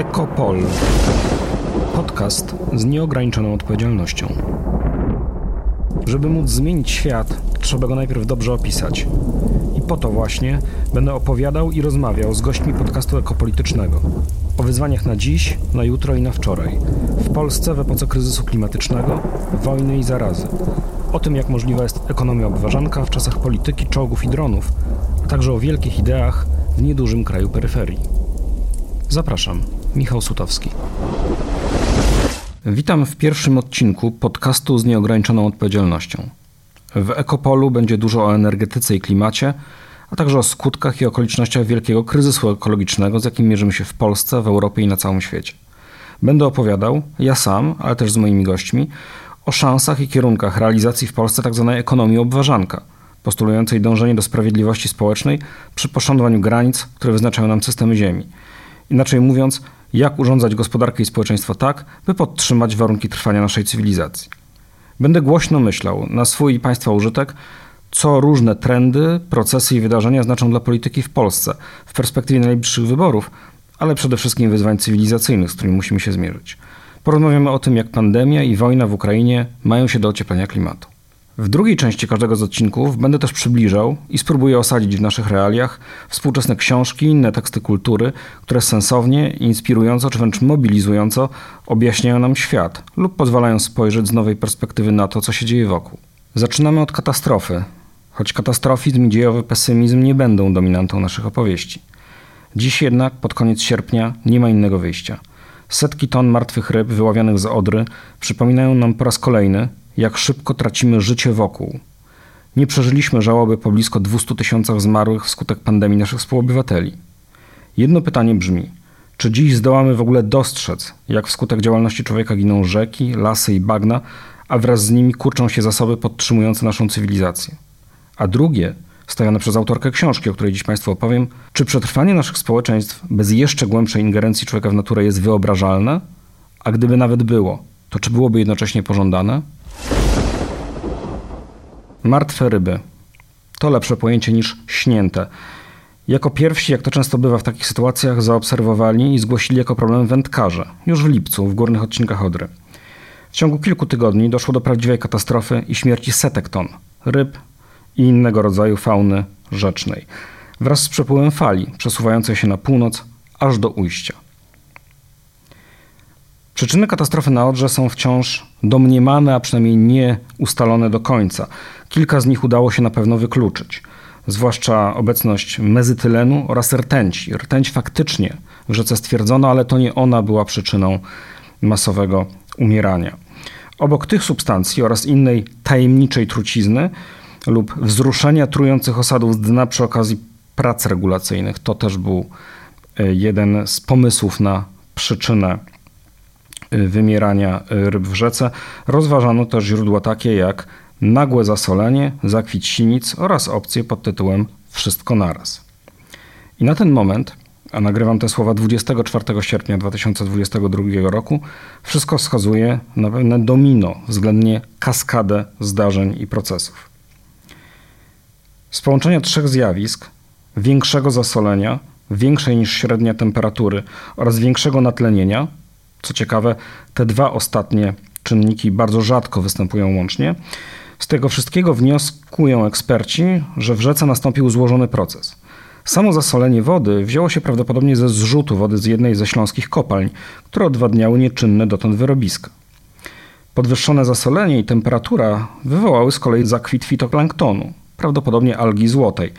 Ekopol. Podcast z nieograniczoną odpowiedzialnością. Żeby móc zmienić świat, trzeba go najpierw dobrze opisać. I po to właśnie będę opowiadał i rozmawiał z gośćmi podcastu ekopolitycznego. O wyzwaniach na dziś, na jutro i na wczoraj. W Polsce w epoce kryzysu klimatycznego, wojny i zarazy. O tym, jak możliwa jest ekonomia obważanka w czasach polityki, czołgów i dronów, a także o wielkich ideach w niedużym kraju peryferii. Zapraszam, Michał Sutowski. Witam w pierwszym odcinku podcastu z nieograniczoną odpowiedzialnością. W Ekopolu będzie dużo o energetyce i klimacie, a także o skutkach i okolicznościach wielkiego kryzysu ekologicznego, z jakim mierzymy się w Polsce, w Europie i na całym świecie. Będę opowiadał, ja sam, ale też z moimi gośćmi, o szansach i kierunkach realizacji w Polsce tzw. Tak ekonomii obważanka, postulującej dążenie do sprawiedliwości społecznej przy poszanowaniu granic, które wyznaczają nam systemy Ziemi. Inaczej mówiąc, jak urządzać gospodarkę i społeczeństwo tak, by podtrzymać warunki trwania naszej cywilizacji. Będę głośno myślał na swój i Państwa użytek, co różne trendy, procesy i wydarzenia znaczą dla polityki w Polsce w perspektywie najbliższych wyborów, ale przede wszystkim wyzwań cywilizacyjnych, z którymi musimy się zmierzyć. Porozmawiamy o tym, jak pandemia i wojna w Ukrainie mają się do ocieplenia klimatu. W drugiej części każdego z odcinków będę też przybliżał i spróbuję osadzić w naszych realiach współczesne książki i inne teksty kultury, które sensownie, inspirująco czy wręcz mobilizująco objaśniają nam świat lub pozwalają spojrzeć z nowej perspektywy na to, co się dzieje wokół. Zaczynamy od katastrofy, choć katastrofizm i dziejowy pesymizm nie będą dominantą naszych opowieści. Dziś jednak, pod koniec sierpnia, nie ma innego wyjścia. Setki ton martwych ryb wyławianych z Odry przypominają nam po raz kolejny, jak szybko tracimy życie wokół. Nie przeżyliśmy żałoby po blisko 200 tysiącach zmarłych wskutek pandemii naszych współobywateli. Jedno pytanie brzmi: czy dziś zdołamy w ogóle dostrzec, jak wskutek działalności człowieka giną rzeki, lasy i bagna, a wraz z nimi kurczą się zasoby podtrzymujące naszą cywilizację? A drugie, stawiane przez autorkę książki, o której dziś Państwu opowiem, czy przetrwanie naszych społeczeństw bez jeszcze głębszej ingerencji człowieka w naturę jest wyobrażalne? A gdyby nawet było, to czy byłoby jednocześnie pożądane? Martwe ryby. To lepsze pojęcie niż śnięte. Jako pierwsi, jak to często bywa w takich sytuacjach, zaobserwowali i zgłosili jako problem wędkarze, już w lipcu, w górnych odcinkach Odry. W ciągu kilku tygodni doszło do prawdziwej katastrofy i śmierci setek ton ryb i innego rodzaju fauny rzecznej, wraz z przepływem fali przesuwającej się na północ aż do ujścia. Przyczyny katastrofy na Odrze są wciąż domniemane, a przynajmniej nie ustalone do końca. Kilka z nich udało się na pewno wykluczyć, zwłaszcza obecność mezytylenu oraz rtęci. Rtęć faktycznie w rzece stwierdzono, ale to nie ona była przyczyną masowego umierania. Obok tych substancji oraz innej tajemniczej trucizny lub wzruszenia trujących osadów z dna przy okazji prac regulacyjnych, to też był e, jeden z pomysłów na przyczynę wymierania ryb w rzece, rozważano też źródła takie jak nagłe zasolenie, zakwit sinic oraz opcje pod tytułem Wszystko naraz. I na ten moment, a nagrywam te słowa 24 sierpnia 2022 roku, wszystko wskazuje na pewne domino, względnie kaskadę zdarzeń i procesów. Z połączenia trzech zjawisk większego zasolenia, większej niż średnia temperatury oraz większego natlenienia co ciekawe, te dwa ostatnie czynniki bardzo rzadko występują łącznie. Z tego wszystkiego wnioskują eksperci, że w rzece nastąpił złożony proces. Samo zasolenie wody wzięło się prawdopodobnie ze zrzutu wody z jednej ze śląskich kopalń, które odwadniały nieczynne dotąd wyrobiska. Podwyższone zasolenie i temperatura wywołały z kolei zakwit fitoplanktonu, prawdopodobnie algi złotej.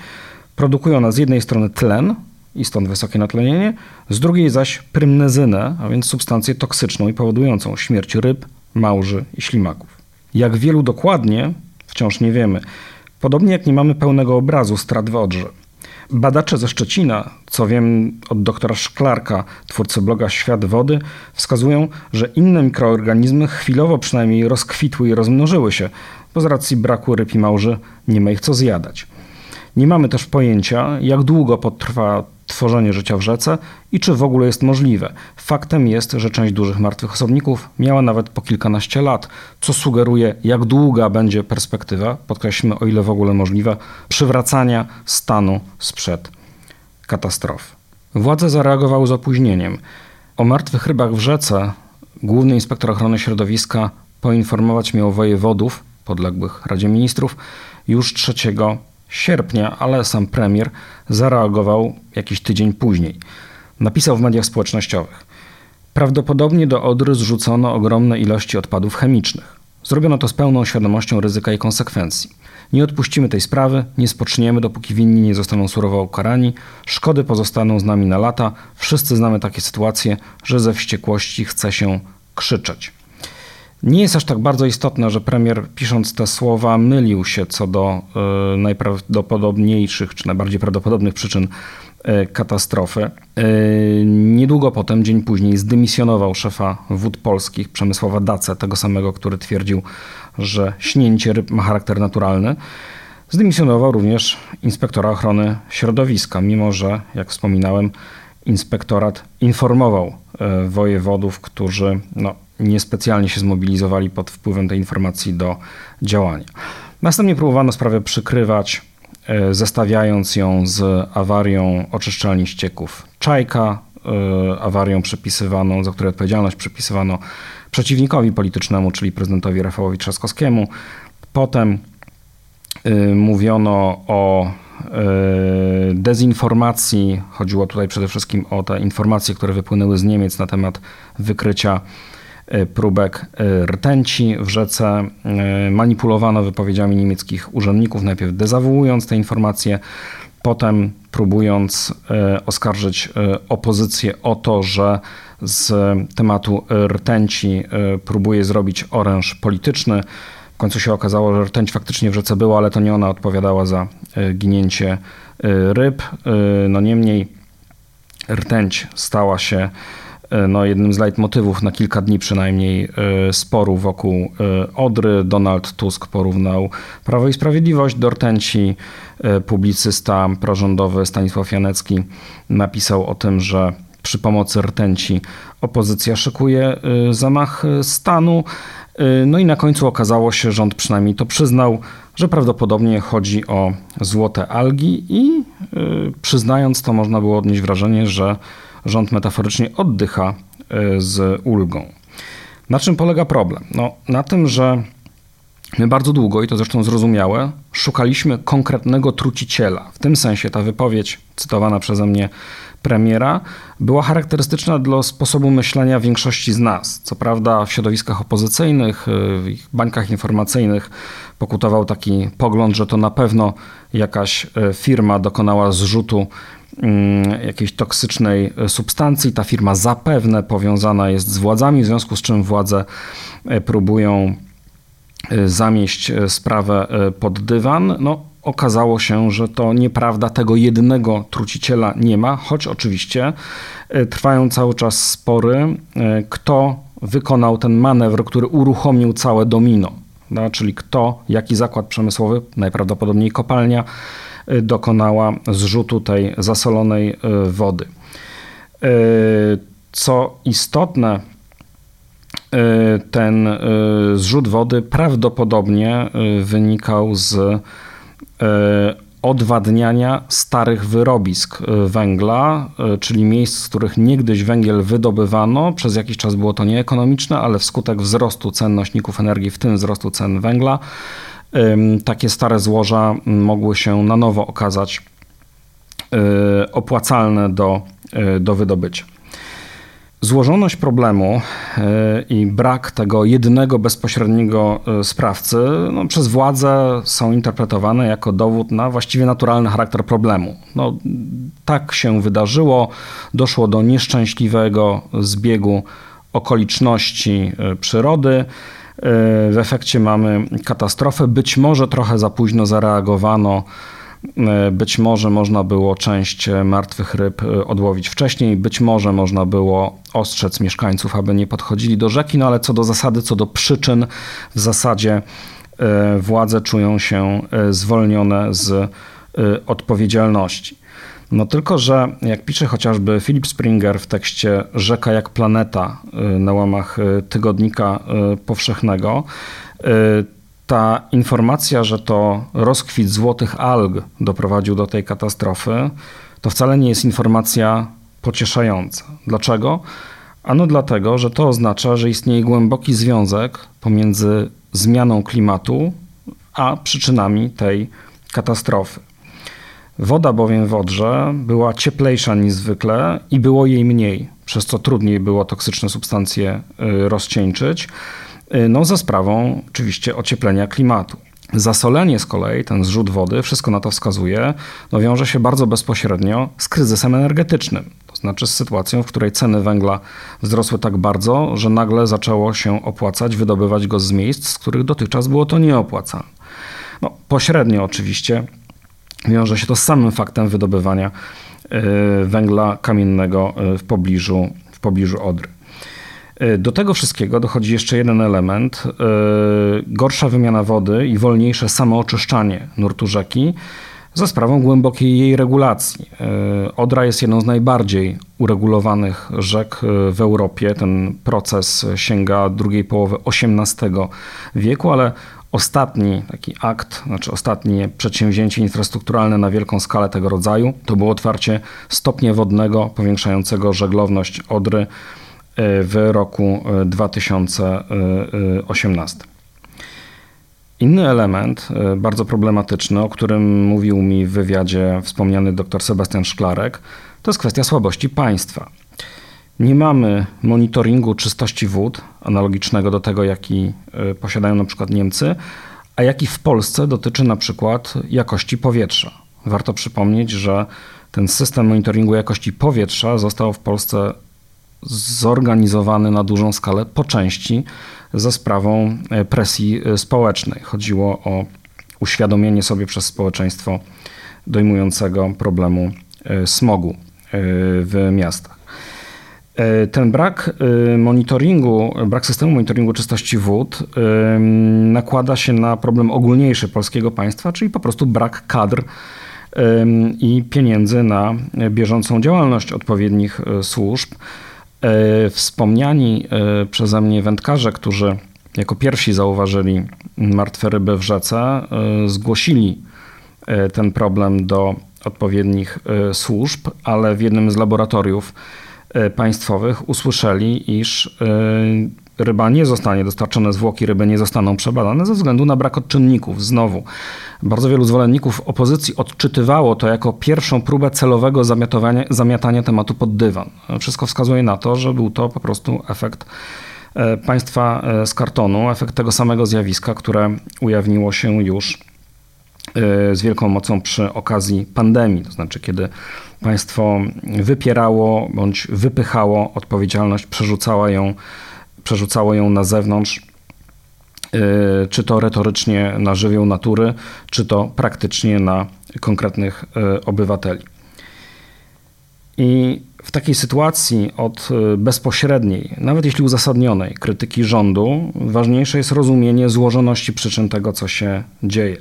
Produkują ona z jednej strony tlen, i stąd wysokie natlenienie, z drugiej zaś prymnezynę, a więc substancję toksyczną i powodującą śmierć ryb, małży i ślimaków. Jak wielu dokładnie, wciąż nie wiemy, podobnie jak nie mamy pełnego obrazu strat w Odrze. Badacze ze Szczecina, co wiem od doktora Szklarka, twórcy bloga Świat Wody, wskazują, że inne mikroorganizmy chwilowo przynajmniej rozkwitły i rozmnożyły się, bo z racji braku ryb i małży nie ma ich co zjadać. Nie mamy też pojęcia, jak długo potrwa tworzenie życia w rzece i czy w ogóle jest możliwe. Faktem jest, że część dużych martwych osobników miała nawet po kilkanaście lat, co sugeruje, jak długa będzie perspektywa, podkreślmy o ile w ogóle możliwe, przywracania stanu sprzed katastrofy. Władze zareagowały z opóźnieniem. o martwych rybach w rzece główny inspektor ochrony środowiska poinformować miał wojewodów podległych Radzie Ministrów już 3 sierpnia, ale sam premier zareagował jakiś tydzień później. Napisał w mediach społecznościowych. Prawdopodobnie do Odry zrzucono ogromne ilości odpadów chemicznych. Zrobiono to z pełną świadomością ryzyka i konsekwencji. Nie odpuścimy tej sprawy, nie spoczniemy, dopóki winni nie zostaną surowo ukarani. Szkody pozostaną z nami na lata. Wszyscy znamy takie sytuacje, że ze wściekłości chce się krzyczeć. Nie jest aż tak bardzo istotne, że premier pisząc te słowa mylił się co do y, najprawdopodobniejszych czy najbardziej prawdopodobnych przyczyn y, katastrofy. Y, niedługo potem, dzień później, zdymisjonował szefa wód polskich Przemysława Dace, tego samego, który twierdził, że śnięcie ryb ma charakter naturalny. Zdymisjonował również inspektora ochrony środowiska, mimo że, jak wspominałem, inspektorat informował wojewodów, którzy no, niespecjalnie się zmobilizowali pod wpływem tej informacji do działania. Następnie próbowano sprawę przykrywać, e, zestawiając ją z awarią oczyszczalni ścieków Czajka, e, awarią przypisywaną, za której odpowiedzialność przypisywano przeciwnikowi politycznemu, czyli prezydentowi Rafałowi Trzaskowskiemu. Potem e, mówiono o dezinformacji. Chodziło tutaj przede wszystkim o te informacje, które wypłynęły z Niemiec na temat wykrycia próbek e, rtęci w rzece. E, manipulowano wypowiedziami niemieckich urzędników, najpierw dezawuując te informacje, potem próbując oskarżyć opozycję o to, że z tematu rtęci próbuje zrobić oręż polityczny. W końcu się okazało, że rtęć faktycznie w rzece była, ale to nie ona odpowiadała za ginięcie ryb. No niemniej rtęć stała się E, no, jednym z leitmotywów na kilka dni przynajmniej e, sporu wokół e, Odry. Donald Tusk porównał Prawo i Sprawiedliwość do rtęci. Publicysta prorządowy Stanisław Janecki napisał o tym, że przy pomocy rtęci opozycja szykuje zamach stanu. No i na końcu okazało się, rząd przynajmniej to przyznał, że prawdopodobnie chodzi o złote algi i przyznając to można było odnieść wrażenie, że rząd metaforycznie oddycha e, z ulgą. Na czym polega problem? No, na tym, że my bardzo długo, i to zresztą zrozumiałe, szukaliśmy konkretnego truciciela. W tym sensie ta wypowiedź cytowana przeze mnie premiera była charakterystyczna dla sposobu myślenia większości z nas. Co prawda w środowiskach opozycyjnych, w ich bańkach informacyjnych pokutował taki pogląd, że to na pewno jakaś e, firma dokonała zrzutu jakiejś toksycznej substancji. Ta firma zapewne powiązana jest z władzami, w związku z czym władze e, próbują e, zamieść e, sprawę pod dywan. No, okazało się, że to nieprawda, tego jednego truciciela nie ma, choć oczywiście trwają cały czas spory, kto wykonał ten manewr, który uruchomił całe domino. No, czyli kto, jaki zakład przemysłowy, najprawdopodobniej kopalnia, dokonała zrzutu tej zasolonej y, wody. Y, co istotne, ten zrzut wody prawdopodobnie wynikał z odwadniania starych wyrobisk węgla, czyli miejsc, z których niegdyś węgiel wydobywano. Przez jakiś czas było to nieekonomiczne, ale wskutek wzrostu cen nośników energii, w tym wzrostu cen węgla, takie stare złoża mogły się na nowo okazać y, opłacalne do, y, do wydobycia. Złożoność problemu y, i brak tego jednego bezpośredniego sprawcy no, przez władze są interpretowane jako dowód na właściwie naturalny charakter problemu. No, tak się wydarzyło, doszło do nieszczęśliwego zbiegu okoliczności przyrody. W efekcie mamy katastrofę. Być może trochę za późno zareagowano. Być może można było część martwych ryb odłowić wcześniej, być może można było ostrzec mieszkańców, aby nie podchodzili do rzeki, no ale co do zasady, co do przyczyn, w zasadzie e, władze czują się e, zwolnione z e, odpowiedzialności. No tylko, że jak pisze chociażby Philip Springer w tekście Rzeka jak planeta y, na łamach y, tygodnika y, powszechnego, ta informacja, że to rozkwit złotych alg doprowadził do tej katastrofy, to wcale nie jest informacja pocieszająca. Dlaczego? Ano dlatego, że to oznacza, że istnieje głęboki związek pomiędzy zmianą klimatu a przyczynami tej katastrofy. Woda bowiem w Odrze była cieplejsza niż zwykle i było jej mniej, przez co trudniej było toksyczne substancje y, rozcieńczyć, y, no za sprawą oczywiście ocieplenia klimatu. Zasolenie z kolei, ten zrzut wody, wszystko na to wskazuje, no wiąże się bardzo bezpośrednio z kryzysem energetycznym. To znaczy z sytuacją, w której ceny węgla wzrosły tak bardzo, że nagle zaczęło się opłacać wydobywać go z miejsc, z których dotychczas było to nieopłacalne. No, pośrednio oczywiście wiąże się to z samym faktem wydobywania e, węgla kamiennego e, w pobliżu, w pobliżu Odry. E, do tego wszystkiego dochodzi jeszcze jeden element: gorsza wymiana wody i wolniejsze samooczyszczanie nurtu rzeki za sprawą głębokiej jej regulacji. Odra jest jedną z najbardziej uregulowanych rzek w Europie. Ten proces sięga drugiej połowy XVIII wieku, ale Ostatni taki akt, znaczy ostatnie przedsięwzięcie infrastrukturalne na wielką skalę tego rodzaju to było otwarcie stopnia wodnego powiększającego żeglowność Odry e, w roku 2018. E, Inny element, e, bardzo problematyczny, o którym mówił mi w wywiadzie wspomniany dr Sebastian Szklarek, to jest kwestia słabości państwa. Nie mamy monitoringu czystości wód, analogicznego do tego, jaki e, posiadają na przykład Niemcy, a jaki w Polsce dotyczy na przykład jakości powietrza. Warto przypomnieć, że ten system monitoringu jakości powietrza został w Polsce zorganizowany na dużą skalę po części za sprawą e, presji e, społecznej. Chodziło o uświadomienie sobie przez społeczeństwo dojmującego problemu smogu w miastach. E, ten brak e, monitoringu, brak systemu monitoringu czystości wód e, nakłada się na problem ogólniejszy polskiego państwa, czyli po prostu brak kadr i pieniędzy na bieżącą działalność odpowiednich służb. Wspomniani przeze mnie wędkarze, którzy jako pierwsi zauważyli martwe ryby w rzece, zgłosili ten problem do odpowiednich służb, ale w jednym z laboratoriów państwowych usłyszeli, iż e, ryba nie zostanie dostarczone, zwłoki ryby nie zostaną przebadane ze względu na brak odczynników. Znowu, bardzo wielu zwolenników opozycji odczytywało to jako pierwszą próbę celowego zamiatania tematu pod dywan. Wszystko wskazuje na to, że był to po prostu efekt e, państwa z kartonu, efekt tego samego zjawiska, które ujawniło się już z wielką mocą przy okazji pandemii, to znaczy kiedy państwo wypierało bądź wypychało odpowiedzialność, przerzucało ją, przerzucało ją na zewnątrz, y, czy to retorycznie na żywioł natury, czy to praktycznie na konkretnych y, obywateli. I w takiej sytuacji od y, bezpośredniej, nawet jeśli uzasadnionej, krytyki rządu, ważniejsze jest rozumienie złożoności przyczyn tego, co się dzieje.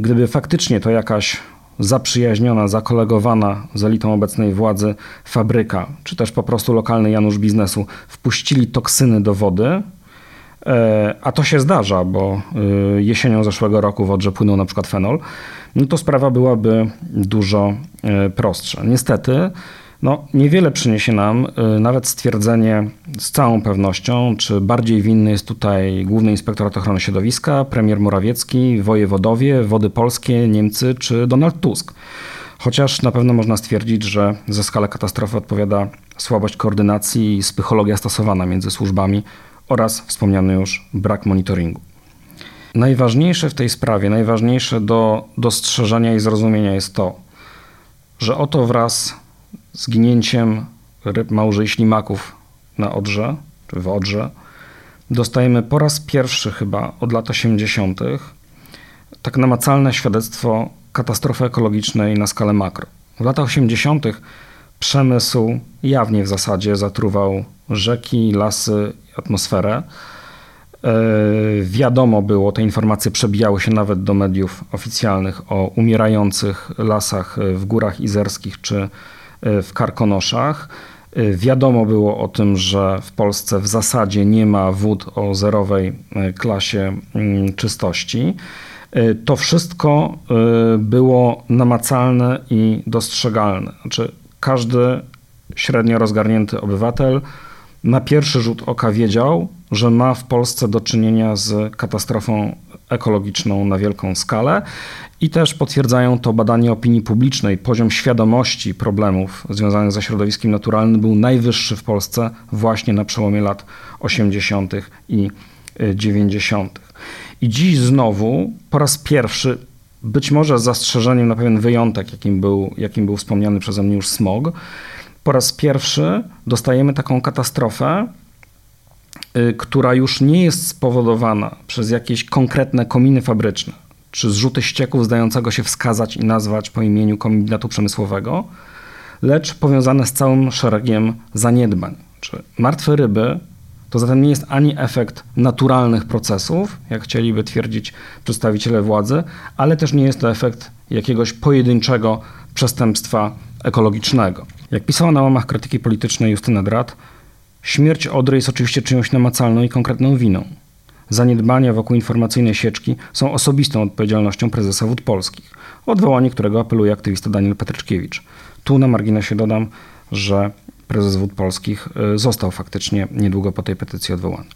Gdyby faktycznie to jakaś zaprzyjaźniona, zakolegowana z elitą obecnej władzy fabryka, czy też po prostu lokalny Janusz biznesu wpuścili toksyny do wody, e, a to się zdarza, bo e, jesienią zeszłego roku w Odrze płynął na przykład fenol, no to sprawa byłaby dużo e, prostsza. Niestety no, niewiele przyniesie nam y, nawet stwierdzenie z całą pewnością, czy bardziej winny jest tutaj Główny Inspektorat Ochrony Środowiska, premier Morawiecki, wojewodowie, Wody Polskie, Niemcy czy Donald Tusk. Chociaż na pewno można stwierdzić, że za skalę katastrofy odpowiada słabość koordynacji i psychologia stosowana między służbami oraz wspomniany już brak monitoringu. Najważniejsze w tej sprawie, najważniejsze do dostrzeżenia i zrozumienia jest to, że oto wraz zginięciem ryb małży ślimaków na Odrze, czy w Odrze, dostajemy po raz pierwszy chyba od lat 80. tak namacalne świadectwo katastrofy ekologicznej na skalę makro. W latach 80. przemysł jawnie w zasadzie zatruwał rzeki, lasy, atmosferę. E, wiadomo było, te informacje przebijały się nawet do mediów oficjalnych o umierających lasach w górach izerskich czy w Karkonoszach. Y, wiadomo było o tym, że w Polsce w zasadzie nie ma wód o zerowej y, klasie mm, czystości. To wszystko było namacalne i dostrzegalne. Znaczy, każdy średnio rozgarnięty obywatel na pierwszy rzut oka wiedział, że ma w Polsce do czynienia z katastrofą ekologiczną na wielką skalę i też potwierdzają to badania opinii publicznej. Poziom świadomości problemów związanych ze środowiskiem naturalnym był najwyższy w Polsce właśnie na przełomie lat 80. i 90. I dziś znowu po raz pierwszy, być może z zastrzeżeniem na pewien wyjątek, jakim był, jakim był wspomniany przeze mnie już smog, po raz pierwszy dostajemy taką katastrofę, która już nie jest spowodowana przez jakieś konkretne kominy fabryczne czy zrzuty ścieków zdającego się wskazać i nazwać po imieniu kombinatu przemysłowego, lecz powiązane z całym szeregiem zaniedbań. Czy martwe ryby to zatem nie jest ani efekt naturalnych procesów, jak chcieliby twierdzić przedstawiciele władzy, ale też nie jest to efekt jakiegoś pojedynczego przestępstwa ekologicznego. Jak pisała na łamach krytyki politycznej Justyna Drat, śmierć Odry jest oczywiście czyjąś namacalną i konkretną winą. Zaniedbania wokół informacyjnej sieczki są osobistą odpowiedzialnością prezesa Wód Polskich, odwołanie którego apeluje aktywista Daniel Petryczkiewicz. Tu na marginesie dodam, że prezes Wód Polskich y, został faktycznie niedługo po tej petycji odwołany.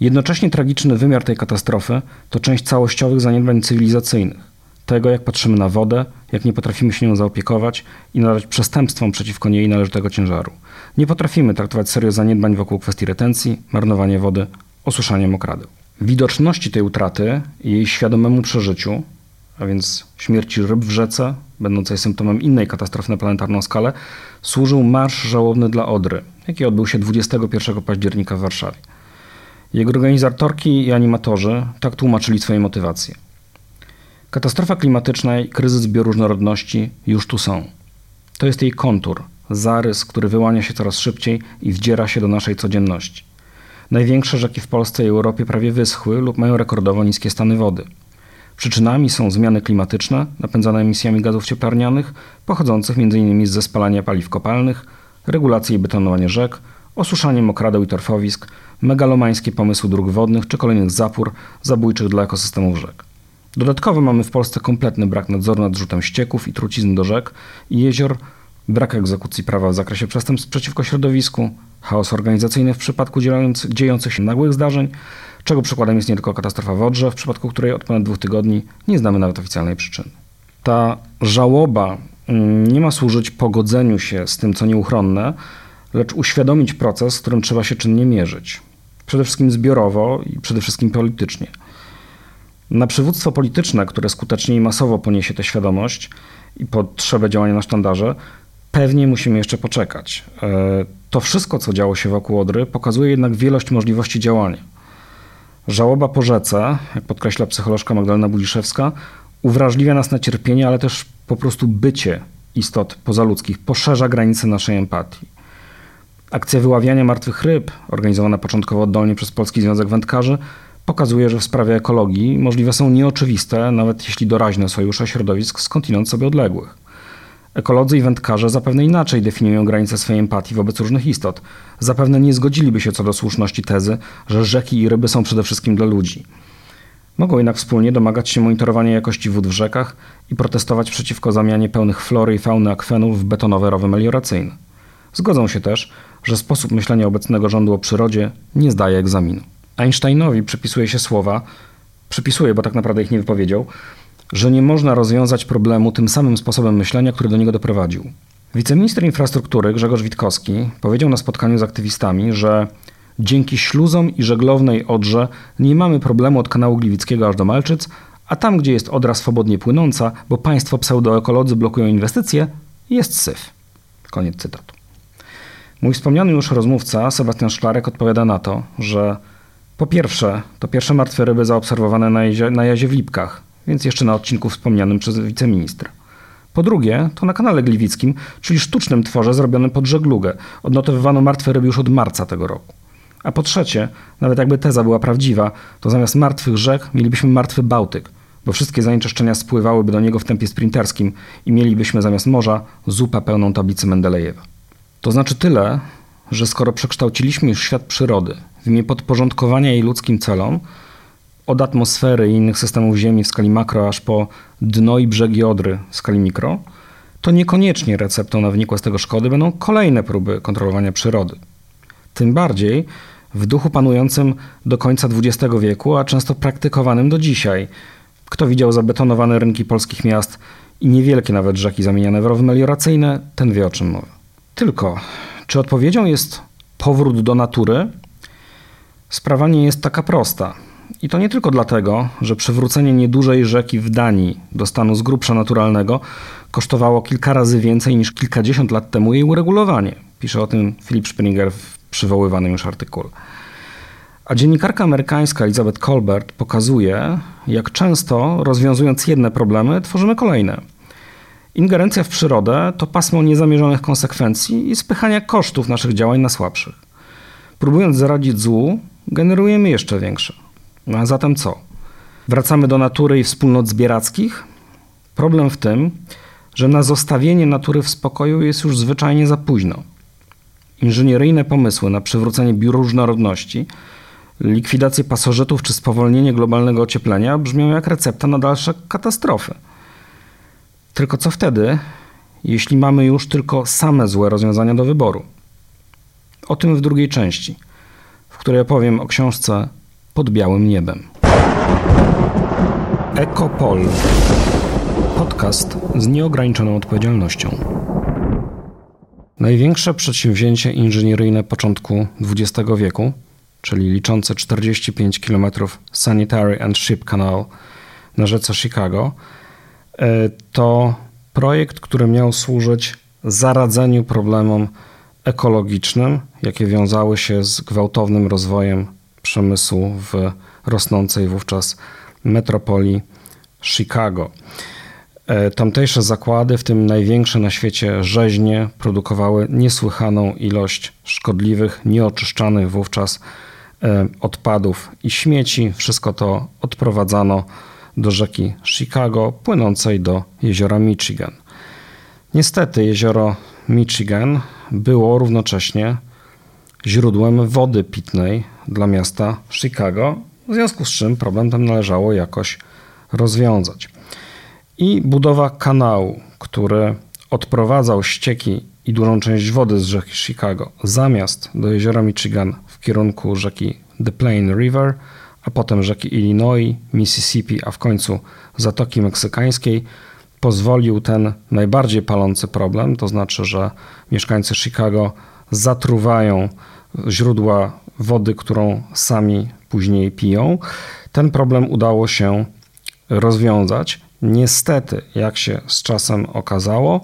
Jednocześnie tragiczny wymiar tej katastrofy to część całościowych zaniedbań cywilizacyjnych. Tego, jak patrzymy na wodę, jak nie potrafimy się nią zaopiekować i nadać przestępstwom przeciwko niej należytego ciężaru. Nie potrafimy traktować serio zaniedbań wokół kwestii retencji, marnowania wody, osuszania mokradeł. Widoczności tej utraty i jej świadomemu przeżyciu, a więc śmierci ryb w rzece, będącej symptomem innej katastrofy na planetarną skalę, służył marsz żałobny dla Odry, jaki odbył się 21 października w Warszawie. Jego organizatorki i animatorzy tak tłumaczyli swoje motywacje. Katastrofa klimatyczna i kryzys bioróżnorodności już tu są. To jest jej kontur, zarys, który wyłania się coraz szybciej i wdziera się do naszej codzienności. Największe rzeki w Polsce i Europie prawie wyschły lub mają rekordowo niskie stany wody. Przyczynami są zmiany klimatyczne napędzane emisjami gazów cieplarnianych, pochodzących m.in. ze spalania paliw kopalnych, regulacji i betonowania rzek, osuszanie mokradeł i torfowisk, megalomańskie pomysły dróg wodnych czy kolejnych zapór zabójczych dla ekosystemów rzek. Dodatkowo mamy w Polsce kompletny brak nadzoru nad zrzutem ścieków i trucizn do rzek i jezior, brak egzekucji prawa w zakresie przestępstw przeciwko środowisku, chaos organizacyjny w przypadku dziejących się nagłych zdarzeń, czego przykładem jest nie tylko katastrofa w Odrze, w przypadku której od ponad dwóch tygodni nie znamy nawet oficjalnej przyczyny. Ta żałoba mm, nie ma służyć pogodzeniu się z tym, co nieuchronne, lecz uświadomić proces, z którym trzeba się czynnie mierzyć. Przede wszystkim zbiorowo i przede wszystkim politycznie. Na przywództwo polityczne, które skutecznie i masowo poniesie tę świadomość i potrzebę działania na sztandarze, pewnie musimy jeszcze poczekać. E, to wszystko, co działo się wokół Odry, pokazuje jednak wielość możliwości działania. Żałoba po rzece, jak podkreśla psycholożka Magdalena Budziszewska, uwrażliwia nas na cierpienie, ale też po prostu bycie istot pozaludzkich poszerza granice naszej empatii. Akcja wyławiania martwych ryb, organizowana początkowo oddolnie przez Polski Związek Wędkarzy, pokazuje, że w sprawie ekologii możliwe są nieoczywiste, nawet jeśli doraźne sojusze środowisk skądinąd sobie odległych. Ekolodzy i wędkarze zapewne inaczej definiują granice swojej empatii wobec różnych istot. Zapewne nie zgodziliby się co do słuszności tezy, że rzeki i ryby są przede wszystkim dla ludzi. Mogą jednak wspólnie domagać się monitorowania jakości wód w rzekach i protestować przeciwko zamianie pełnych flory i fauny akwenów w betonowe rowy melioracyjne. Zgodzą się też, że sposób myślenia obecnego rządu o przyrodzie nie zdaje egzaminu. Einsteinowi przypisuje się słowa, przypisuje, bo tak naprawdę ich nie wypowiedział, że nie można rozwiązać problemu tym samym sposobem myślenia, który do niego doprowadził. Wiceminister infrastruktury Grzegorz Witkowski powiedział na spotkaniu z aktywistami, że dzięki śluzom i żeglownej Odrze nie mamy problemu od kanału Gliwickiego aż do Malczyc, a tam, gdzie jest Odra swobodnie płynąca, bo państwo pseudoekolodzy blokują inwestycje, jest syf. Koniec cytatu. Mój wspomniany już rozmówca, Sebastian Szklarek, odpowiada na to, że po pierwsze, to pierwsze martwe ryby zaobserwowane na jazie, na jazie w Lipkach, więc jeszcze na odcinku wspomnianym przez wiceministra. Po drugie, to na kanale Gliwickim, czyli sztucznym tworze zrobionym pod żeglugę. Odnotowywano martwe ryby już od marca tego roku. A po trzecie, nawet jakby teza była prawdziwa, to zamiast martwych rzek mielibyśmy martwy Bałtyk, bo wszystkie zanieczyszczenia spływałyby do niego w tempie sprinterskim i mielibyśmy zamiast morza zupę pełną tablicy Mendelejewa. To znaczy tyle, że skoro przekształciliśmy już świat przyrody w imię podporządkowania jej ludzkim celom, od atmosfery i innych systemów Ziemi w skali makro, aż po dno i brzegi Odry w skali mikro, to niekoniecznie receptą na wynikłe z tego szkody będą kolejne próby kontrolowania przyrody. Tym bardziej w duchu panującym do końca XX wieku, a często praktykowanym do dzisiaj. Kto widział zabetonowane rynki polskich miast i niewielkie nawet rzeki zamieniane w rowy melioracyjne, ten wie o czym mowa. Tylko, czy odpowiedzią jest powrót do natury? Sprawa nie jest taka prosta. I to nie tylko dlatego, że przywrócenie niedużej rzeki w Danii do stanu z grubsza naturalnego kosztowało kilka razy więcej niż kilkadziesiąt lat temu jej uregulowanie. Pisze o tym Philip Springer w przywoływanym już artykule. A dziennikarka amerykańska Elizabeth Colbert pokazuje, jak często rozwiązując jedne problemy, tworzymy kolejne. Ingerencja w przyrodę to pasmo niezamierzonych konsekwencji i spychania kosztów naszych działań na słabszych. Próbując zaradzić złu, generujemy jeszcze większe. No a zatem co? Wracamy do natury i wspólnot zbierackich? Problem w tym, że na zostawienie natury w spokoju jest już zwyczajnie za późno. Inżynieryjne pomysły na przywrócenie bioróżnorodności, likwidację pasożytów czy spowolnienie globalnego ocieplenia brzmią jak recepta na dalsze katastrofy. Tylko co wtedy, jeśli mamy już tylko same złe rozwiązania do wyboru? O tym w drugiej części, której opowiem o książce Pod białym niebem. Ekopol. Podcast z nieograniczoną odpowiedzialnością. Największe przedsięwzięcie inżynieryjne początku XX wieku, czyli liczące 45 km Sanitary and Ship Canal na rzece Chicago, e, to projekt, który miał służyć zaradzeniu problemom ekologicznym, jakie wiązały się z gwałtownym rozwojem przemysłu w rosnącej wówczas metropolii Chicago. E, tamtejsze zakłady, w tym największe na świecie rzeźnie, produkowały niesłychaną ilość szkodliwych, nieoczyszczanych wówczas e, odpadów i śmieci. Wszystko to odprowadzano do rzeki Chicago, płynącej do jeziora Michigan. Niestety jezioro Michigan było równocześnie źródłem wody pitnej dla miasta Chicago, w związku z czym problem ten należało jakoś rozwiązać. I budowa kanału, który odprowadzał ścieki i dużą część wody z rzeki Chicago zamiast do jeziora Michigan w kierunku rzeki The Plain River, a potem rzeki Illinois, Mississippi, a w końcu Zatoki Meksykańskiej, pozwolił ten najbardziej palący problem, to znaczy, że mieszkańcy Chicago zatruwają źródła wody, którą sami później piją. Ten problem udało się rozwiązać Niestety, jak się z czasem okazało,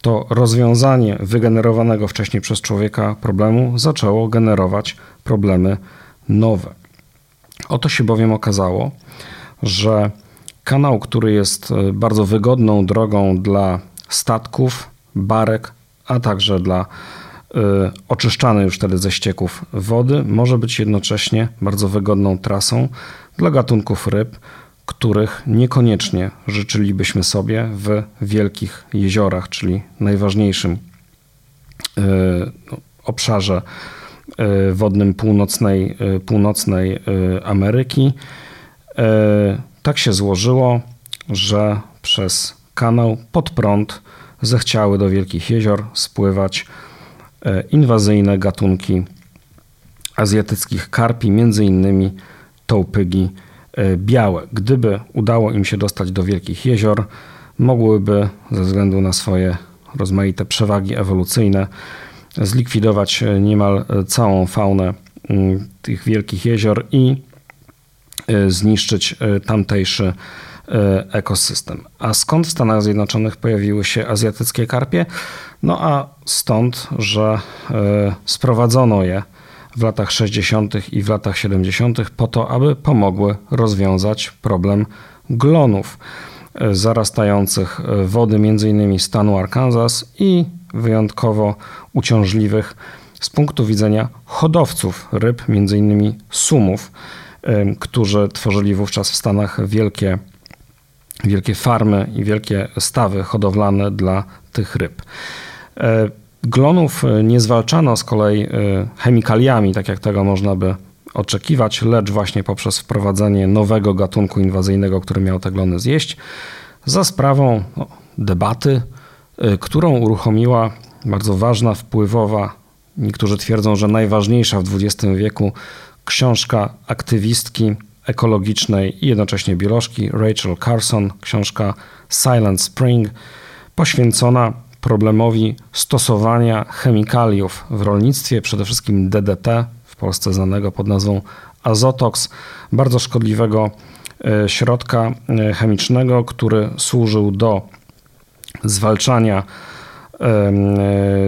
to rozwiązanie wygenerowanego wcześniej przez człowieka problemu zaczęło generować problemy nowe. Oto się bowiem okazało, że kanał, który jest e, bardzo wygodną drogą dla statków, barek, a także dla y, oczyszczanej już wtedy ze ścieków wody, może być jednocześnie bardzo wygodną trasą dla gatunków ryb, których niekoniecznie życzylibyśmy sobie w wielkich jeziorach, czyli najważniejszym no, obszarze wodnym północnej, północnej Ameryki. Tak się złożyło, że przez kanał pod prąd zechciały do wielkich jezior spływać inwazyjne gatunki azjatyckich karpi, między innymi tołpygi E, białe. Gdyby udało im się dostać do wielkich jezior, mogłyby ze względu na swoje rozmaite przewagi ewolucyjne zlikwidować e, niemal całą faunę mm, tych wielkich jezior i e, zniszczyć tamtejszy ekosystem. A skąd w Stanach Zjednoczonych pojawiły się azjatyckie karpie? No a stąd, że sprowadzono je w latach 60. i w latach 70. po to, aby pomogły rozwiązać problem glonów e, zarastających e, wody m.in. stanu Arkansas i wyjątkowo uciążliwych z punktu widzenia hodowców ryb, m.in. sumów, e, którzy tworzyli wówczas w Stanach wielkie, wielkie farmy i wielkie stawy hodowlane dla tych ryb. Glonów e, nie zwalczano z kolei e, chemikaliami, tak jak tego można by oczekiwać, lecz właśnie poprzez wprowadzenie nowego gatunku inwazyjnego, który miał te glony zjeść, za sprawą debaty którą uruchomiła bardzo ważna, wpływowa, niektórzy twierdzą, że najważniejsza w XX wieku książka aktywistki ekologicznej i jednocześnie biolożki Rachel Carson, książka Silent Spring, poświęcona problemowi stosowania chemikaliów w rolnictwie, przede wszystkim DDT, w Polsce znanego pod nazwą azotox, bardzo szkodliwego e, środka e, chemicznego, który służył do zwalczania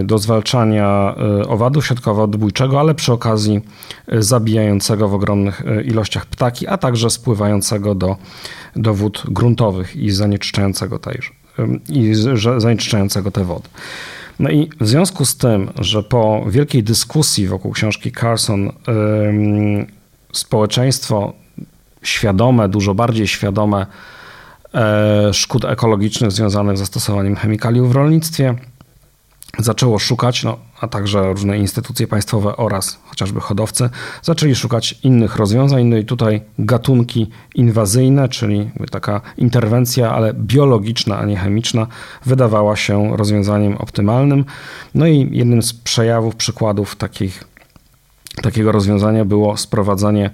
do zwalczania owadu środkowo-odbójczego, ale przy okazji zabijającego w ogromnych ilościach ptaki, a także spływającego do, do wód gruntowych i zanieczyszczającego i zanieczyszczającego te wody. No i w związku z tym, że po wielkiej dyskusji wokół książki Carson społeczeństwo świadome, dużo bardziej świadome e, szkód ekologicznych związanych z zastosowaniem chemikaliów w rolnictwie, zaczęło szukać, no, a także różne instytucje państwowe oraz chociażby hodowcy, zaczęli szukać innych rozwiązań. No i tutaj gatunki inwazyjne, czyli taka interwencja, ale biologiczna, a nie chemiczna, wydawała się rozwiązaniem optymalnym. No i jednym z przejawów, przykładów takich, takiego rozwiązania było sprowadzanie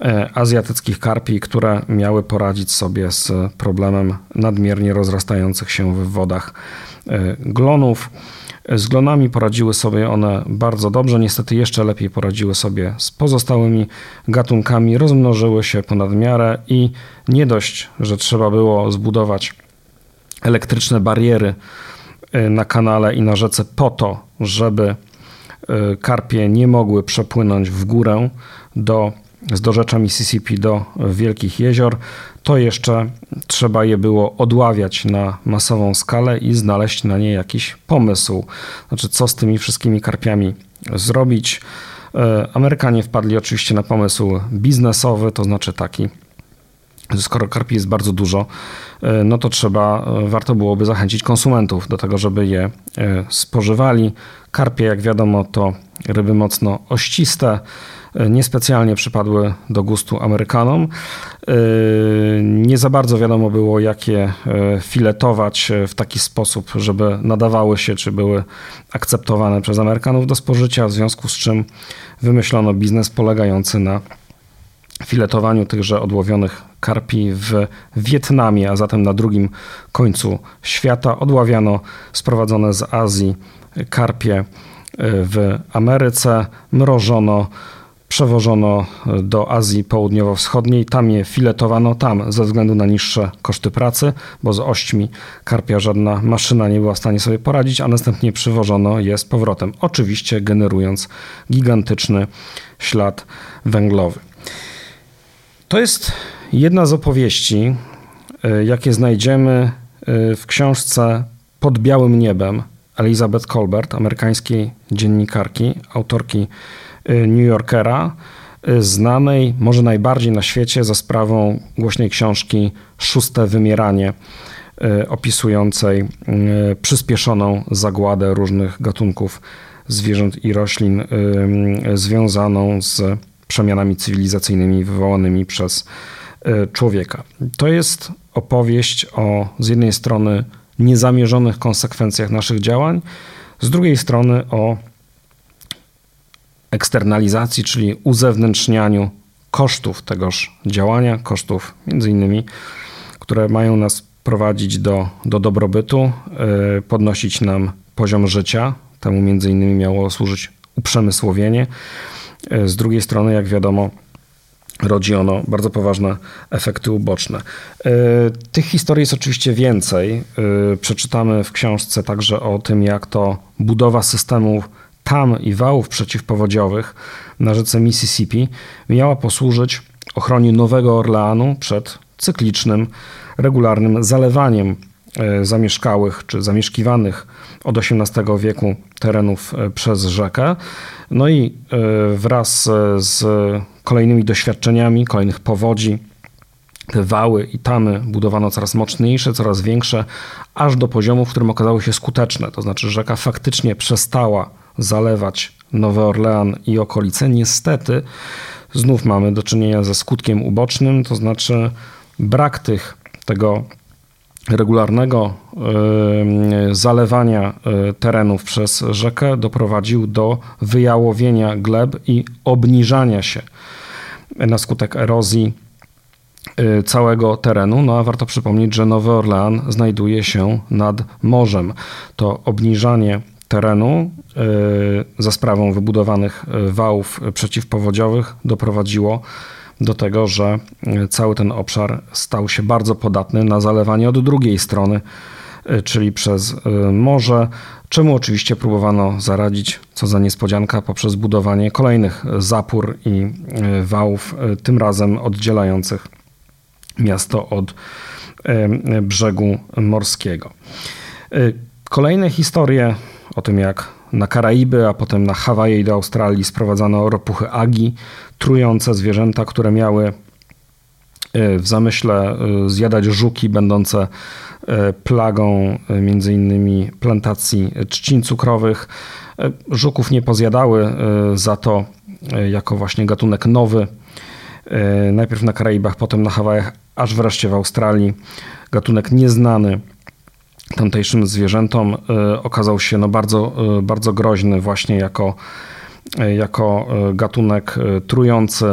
e, azjatyckich karpi, które miały poradzić sobie z problemem nadmiernie rozrastających się w wodach e, glonów. Z glonami poradziły sobie one bardzo dobrze, niestety jeszcze lepiej poradziły sobie z pozostałymi gatunkami, rozmnożyły się ponad miarę i nie dość, że trzeba było zbudować elektryczne bariery y, na kanale i na rzece po to, żeby y, karpie nie mogły przepłynąć w górę do z dorzecza Mississippi do wielkich jezior, to jeszcze trzeba je było odławiać na masową skalę i znaleźć na nie jakiś pomysł. Znaczy, co z tymi wszystkimi karpiami zrobić. E, Amerykanie wpadli oczywiście na pomysł biznesowy, to znaczy taki, skoro karpi jest bardzo dużo, e, no to trzeba, e, warto byłoby zachęcić konsumentów do tego, żeby je spożywali. Karpie, jak wiadomo, to ryby mocno ościste niespecjalnie przypadły do gustu Amerykanom. E, nie za bardzo wiadomo było, jak je e, filetować w taki sposób, żeby nadawały się, czy były akceptowane przez Amerykanów do spożycia, w związku z czym wymyślono biznes polegający na filetowaniu tychże odłowionych karpi w Wietnamie, a zatem na drugim końcu świata. Odławiano sprowadzone z Azji karpie e, w Ameryce, mrożono przewożono do Azji Południowo-Wschodniej, tam je filetowano, tam ze względu na niższe koszty pracy, bo z ośćmi karpia żadna maszyna nie była w stanie sobie poradzić, a następnie przywożono je z powrotem, oczywiście generując gigantyczny ślad węglowy. To jest jedna z opowieści, e, jakie znajdziemy e, w książce Pod białym niebem Elizabeth Colbert, amerykańskiej dziennikarki, autorki New Yorkera, y, znanej może najbardziej na świecie za sprawą głośnej książki Szóste Wymieranie, y, opisującej przyspieszoną zagładę różnych gatunków zwierząt i roślin związaną z przemianami cywilizacyjnymi wywołanymi przez człowieka. To jest opowieść o z jednej strony niezamierzonych konsekwencjach naszych działań, z drugiej strony o eksternalizacji, czyli uzewnętrznianiu kosztów tegoż działania, kosztów między innymi, które mają nas prowadzić do, do dobrobytu, yy, podnosić nam poziom życia. Temu między innymi miało służyć uprzemysłowienie. Yy, z drugiej strony, jak wiadomo, rodzi ono bardzo poważne efekty uboczne. Yy, tych historii jest oczywiście więcej. Przeczytamy w książce także o tym, jak to budowa systemów tam i wałów przeciwpowodziowych na rzece Mississippi miała posłużyć ochronie Nowego Orleanu przed cyklicznym, regularnym zalewaniem e, zamieszkałych czy zamieszkiwanych od XVIII wieku terenów e, przez rzekę. No i e, wraz z kolejnymi doświadczeniami, kolejnych powodzi, te wały i tamy budowano coraz mocniejsze, coraz większe, aż do poziomu, w którym okazały się skuteczne. To znaczy, rzeka faktycznie przestała zalewać Nowy Orlean i okolice, niestety znów mamy do czynienia ze skutkiem ubocznym, to znaczy brak tych, tego regularnego zalewania terenów przez rzekę doprowadził do wyjałowienia gleb i obniżania się na skutek erozji całego terenu. No a warto przypomnieć, że Nowy Orlean znajduje się nad morzem. To obniżanie terenu za sprawą wybudowanych wałów przeciwpowodziowych doprowadziło do tego, że e, cały ten obszar stał się bardzo podatny na zalewanie od drugiej strony, e, czyli przez e, morze, czemu oczywiście próbowano zaradzić, co za niespodzianka, poprzez budowanie kolejnych zapór i wałów, tym razem oddzielających miasto od brzegu morskiego. Kolejne historie o tym, jak na Karaiby, a potem na Hawaje i do Australii sprowadzano ropuchy agi, trujące zwierzęta, które miały e, w zamyśle e, zjadać żuki będące e, plagą między innymi plantacji trzcin cukrowych. Żuków nie pozjadały za to jako właśnie gatunek nowy. Najpierw na Karaibach, potem na Hawajach, aż wreszcie w Australii. Gatunek nieznany tamtejszym zwierzętom e, okazał się no bardzo, e, bardzo groźny właśnie jako, e, jako gatunek trujący,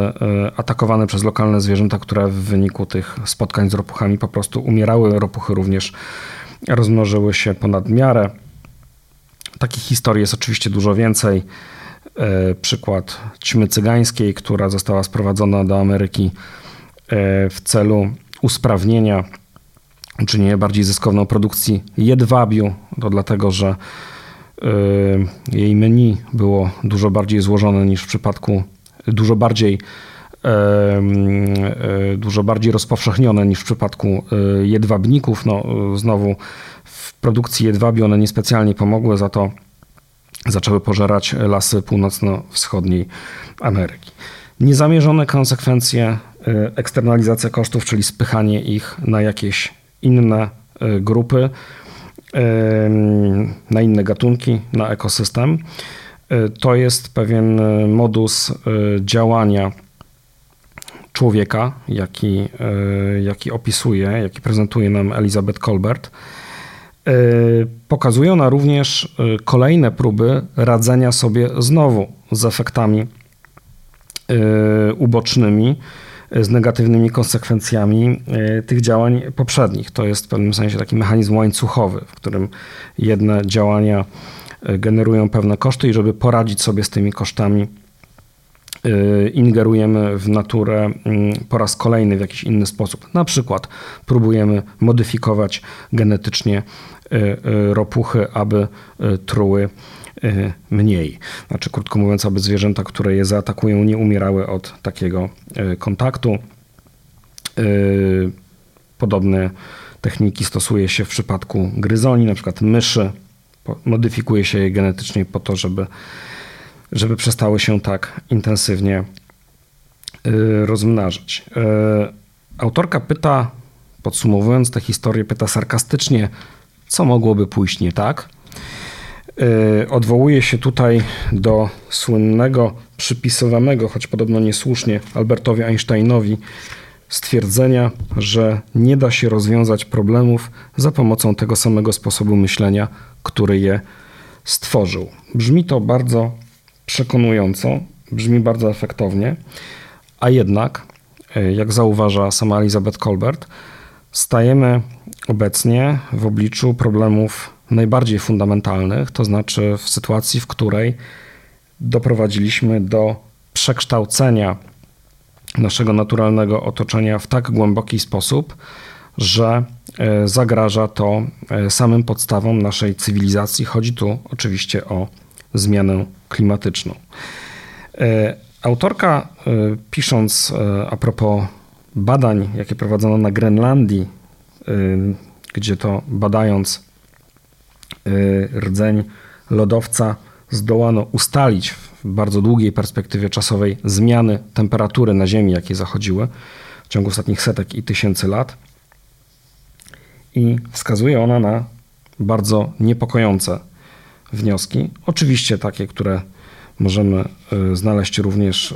atakowany przez lokalne zwierzęta, które w wyniku tych spotkań z ropuchami po prostu umierały. Ropuchy również rozmnożyły się ponad miarę. Takich historii jest oczywiście dużo więcej. Przykład ćmy cygańskiej, która została sprowadzona do Ameryki w celu usprawnienia uczynienie bardziej zyskowną produkcji jedwabiu. To dlatego, że y, jej menu było dużo bardziej złożone niż w przypadku, dużo bardziej y, dużo bardziej rozpowszechnione niż w przypadku y, jedwabników. No, znowu w produkcji jedwabiu one niespecjalnie pomogły, za to zaczęły pożerać lasy północno-wschodniej Ameryki. Niezamierzone konsekwencje, eksternalizacja kosztów, czyli spychanie ich na jakieś inne e, grupy, e, na inne gatunki, na ekosystem. E, to jest pewien modus działania człowieka, jaki, jaki opisuje, jaki prezentuje nam Elizabeth Colbert. Pokazuje ona również kolejne próby radzenia sobie znowu z efektami ubocznymi, z negatywnymi konsekwencjami e, tych działań poprzednich. To jest w pewnym sensie taki mechanizm łańcuchowy, w którym jedne działania e, generują pewne koszty i żeby poradzić sobie z tymi kosztami, ingerujemy w naturę mm, po raz kolejny w jakiś inny sposób. Na przykład próbujemy modyfikować genetycznie ropuchy, aby truły Y, mniej. Znaczy, krótko mówiąc, aby zwierzęta, które je zaatakują, nie umierały od takiego y, kontaktu. Y, podobne techniki stosuje się w przypadku gryzoni, na przykład myszy. Modyfikuje się je genetycznie po to, żeby, żeby przestały się tak intensywnie rozmnażać. Autorka pyta, podsumowując tę historię, pyta sarkastycznie, co mogłoby pójść nie tak. Y, odwołuje się tutaj do słynnego, przypisywanego, choć podobno niesłusznie, Albertowi Einsteinowi stwierdzenia, że nie da się rozwiązać problemów za pomocą tego samego sposobu myślenia, który je stworzył. Brzmi to bardzo przekonująco, brzmi bardzo efektownie, a jednak, y, jak zauważa sama Elizabeth Colbert, stajemy obecnie w obliczu problemów najbardziej fundamentalnych, to znaczy w sytuacji, w której doprowadziliśmy do przekształcenia naszego naturalnego otoczenia w tak głęboki sposób, że e, zagraża to e, samym podstawom naszej cywilizacji. Chodzi tu oczywiście o zmianę klimatyczną. E, autorka, pisząc a propos badań, jakie prowadzono na Grenlandii, gdzie to badając rdzeń lodowca zdołano ustalić w bardzo długiej perspektywie czasowej zmiany temperatury na Ziemi, jakie zachodziły w ciągu ostatnich setek i tysięcy lat. I wskazuje ona na bardzo niepokojące wnioski. Oczywiście takie, które możemy y, znaleźć również y,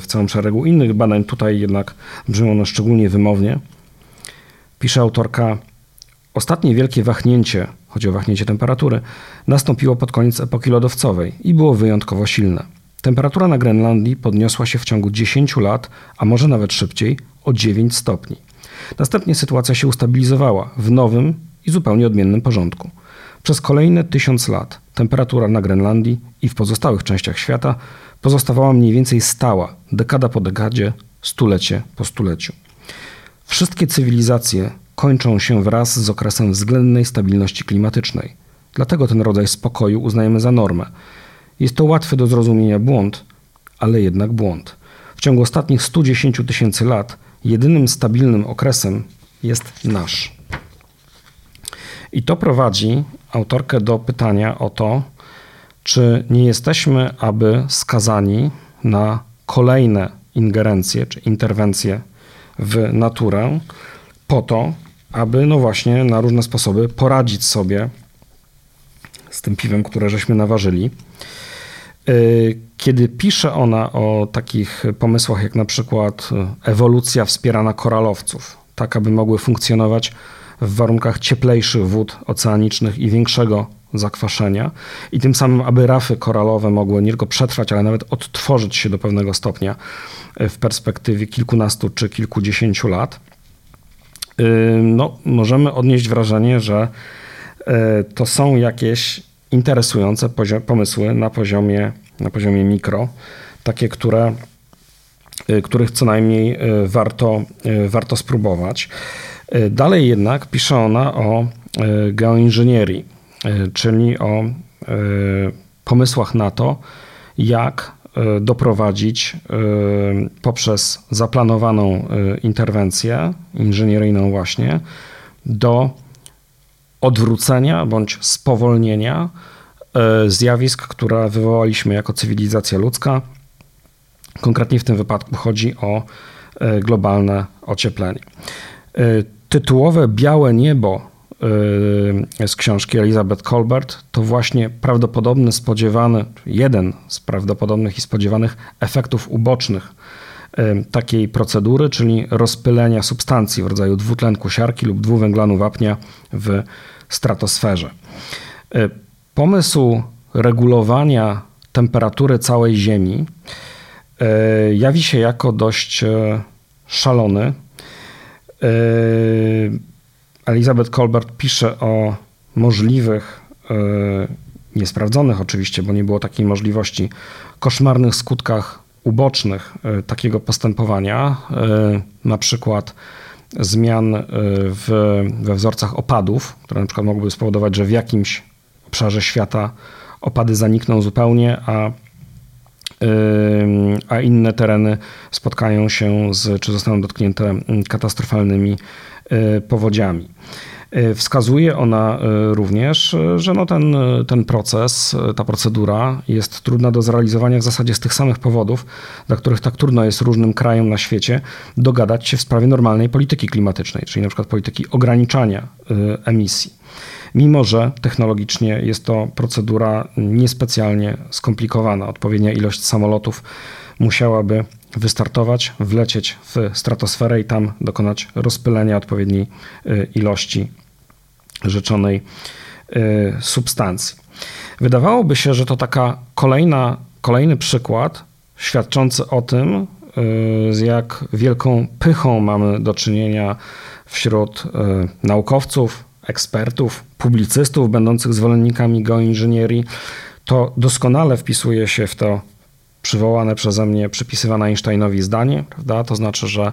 w całym szeregu innych badań. Tutaj jednak brzmią one szczególnie wymownie. Pisze autorka, Ostatnie wielkie wahnięcie, chodzi o wahnięcie temperatury, nastąpiło pod koniec epoki lodowcowej i było wyjątkowo silne. Temperatura na Grenlandii podniosła się w ciągu 10 lat, a może nawet szybciej, o 9 stopni. Następnie sytuacja się ustabilizowała w nowym i zupełnie odmiennym porządku. Przez kolejne tysiąc lat temperatura na Grenlandii i w pozostałych częściach świata pozostawała mniej więcej stała, dekada po dekadzie, stulecie po stuleciu. Wszystkie cywilizacje kończą się wraz z okresem względnej stabilności klimatycznej. Dlatego ten rodzaj spokoju uznajemy za normę. Jest to łatwy do zrozumienia błąd, ale jednak błąd. W ciągu ostatnich 110 tysięcy lat jedynym stabilnym okresem jest nasz. I to prowadzi autorkę do pytania o to, czy nie jesteśmy aby skazani na kolejne ingerencje czy interwencje w naturę po to, aby no właśnie na różne sposoby poradzić sobie z tym piwem, które żeśmy naważyli. Y, kiedy pisze ona o takich pomysłach jak na przykład ewolucja wspierana koralowców, tak aby mogły funkcjonować w warunkach cieplejszych wód oceanicznych i większego zakwaszenia i tym samym, aby rafy koralowe mogły nie tylko przetrwać, ale nawet odtworzyć się do pewnego stopnia w perspektywie kilkunastu czy kilkudziesięciu lat, y, no, możemy odnieść wrażenie, że y, to są jakieś interesujące pomysły na poziomie, na poziomie mikro, takie, które, których co najmniej warto, warto spróbować. Dalej jednak pisze ona o geoinżynierii, czyli o pomysłach na to, jak doprowadzić poprzez zaplanowaną interwencję inżynieryjną właśnie do odwrócenia bądź spowolnienia zjawisk, które wywołaliśmy jako cywilizacja ludzka. Konkretnie w tym wypadku chodzi o globalne ocieplenie. Tytułowe Białe Niebo z książki Elizabeth Colbert to właśnie prawdopodobny, spodziewany, jeden z prawdopodobnych i spodziewanych efektów ubocznych takiej procedury, czyli rozpylenia substancji w rodzaju dwutlenku siarki lub dwuwęglanu wapnia w stratosferze. E, pomysł regulowania temperatury całej Ziemi jawi się jako dość szalony. Elizabeth Colbert pisze o możliwych, niesprawdzonych oczywiście, bo nie było takiej możliwości, koszmarnych skutkach ubocznych takiego postępowania, na przykład zmian w, we wzorcach opadów, które na przykład mogłyby spowodować, że w jakimś obszarze świata opady zanikną zupełnie, a, a inne tereny spotkają się z, czy zostaną dotknięte mm, katastrofalnymi y, powodziami. E, wskazuje ona e, również, że no ten, ten proces, ta procedura jest trudna do zrealizowania w zasadzie z tych samych powodów, dla których tak trudno jest różnym krajom na świecie dogadać się w sprawie normalnej polityki klimatycznej, czyli na przykład polityki ograniczania emisji. Mimo, że technologicznie jest to procedura niespecjalnie skomplikowana, odpowiednia ilość samolotów musiałaby wystartować, wlecieć w stratosferę i tam dokonać rozpylenia odpowiedniej ilości rzeczonej y, substancji. Wydawałoby się, że to taka kolejna, kolejny przykład świadczący o tym, y, z jak wielką pychą mamy do czynienia wśród y, naukowców, ekspertów, publicystów będących zwolennikami geoinżynierii. To doskonale wpisuje się w to przywołane przeze mnie, przypisywane Einsteinowi zdanie, prawda? To znaczy, że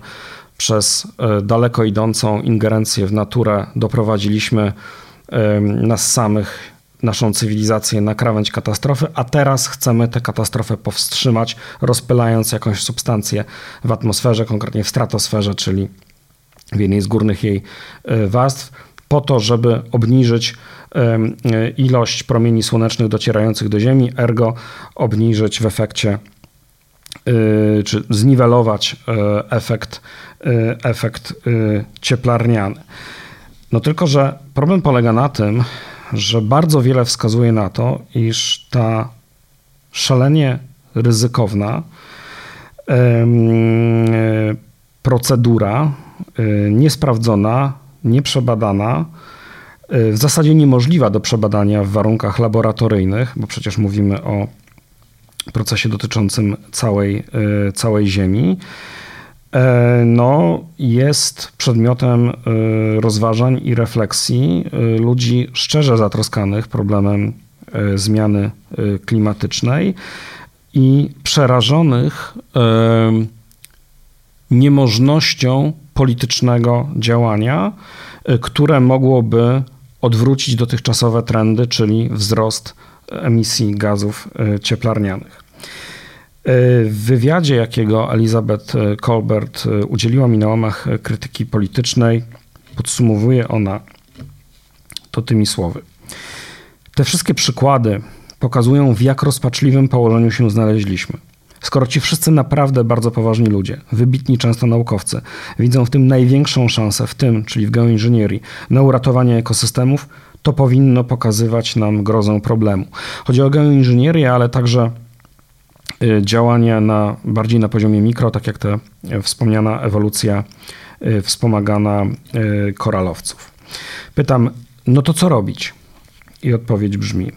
przez e, daleko idącą ingerencję w naturę doprowadziliśmy nas samych, naszą cywilizację na krawędź katastrofy, a teraz chcemy tę katastrofę powstrzymać, rozpylając jakąś substancję w atmosferze, konkretnie w stratosferze, czyli w jednej z górnych jej e, warstw, po to, żeby obniżyć e, ilość promieni słonecznych docierających do Ziemi, ergo obniżyć w efekcie czy zniwelować efekt Y, efekt y, cieplarniany. No tylko, że problem polega na tym, że bardzo wiele wskazuje na to, iż ta szalenie ryzykowna procedura, niesprawdzona, nieprzebadana, w zasadzie niemożliwa do przebadania w warunkach laboratoryjnych, bo przecież mówimy o procesie dotyczącym całej, całej Ziemi. E, no, jest przedmiotem e, rozważań i refleksji ludzi szczerze zatroskanych problemem zmiany klimatycznej i przerażonych niemożnością politycznego działania, które mogłoby odwrócić dotychczasowe trendy, czyli wzrost emisji gazów cieplarnianych. W wywiadzie, jakiego Elizabeth Colbert udzieliła mi na łamach krytyki politycznej, podsumowuje ona to tymi słowy. Te wszystkie przykłady pokazują, w jak rozpaczliwym położeniu się znaleźliśmy. Skoro ci wszyscy naprawdę bardzo poważni ludzie, wybitni często naukowcy, widzą w tym największą szansę, w tym, czyli w geoinżynierii, na uratowanie ekosystemów, to powinno pokazywać nam grozę problemu. Chodzi o geoinżynierię, ale także Y, działania na, bardziej na poziomie mikro, tak jak ta y, wspomniana ewolucja y, wspomagana koralowców. Pytam, no to co robić? I odpowiedź brzmi: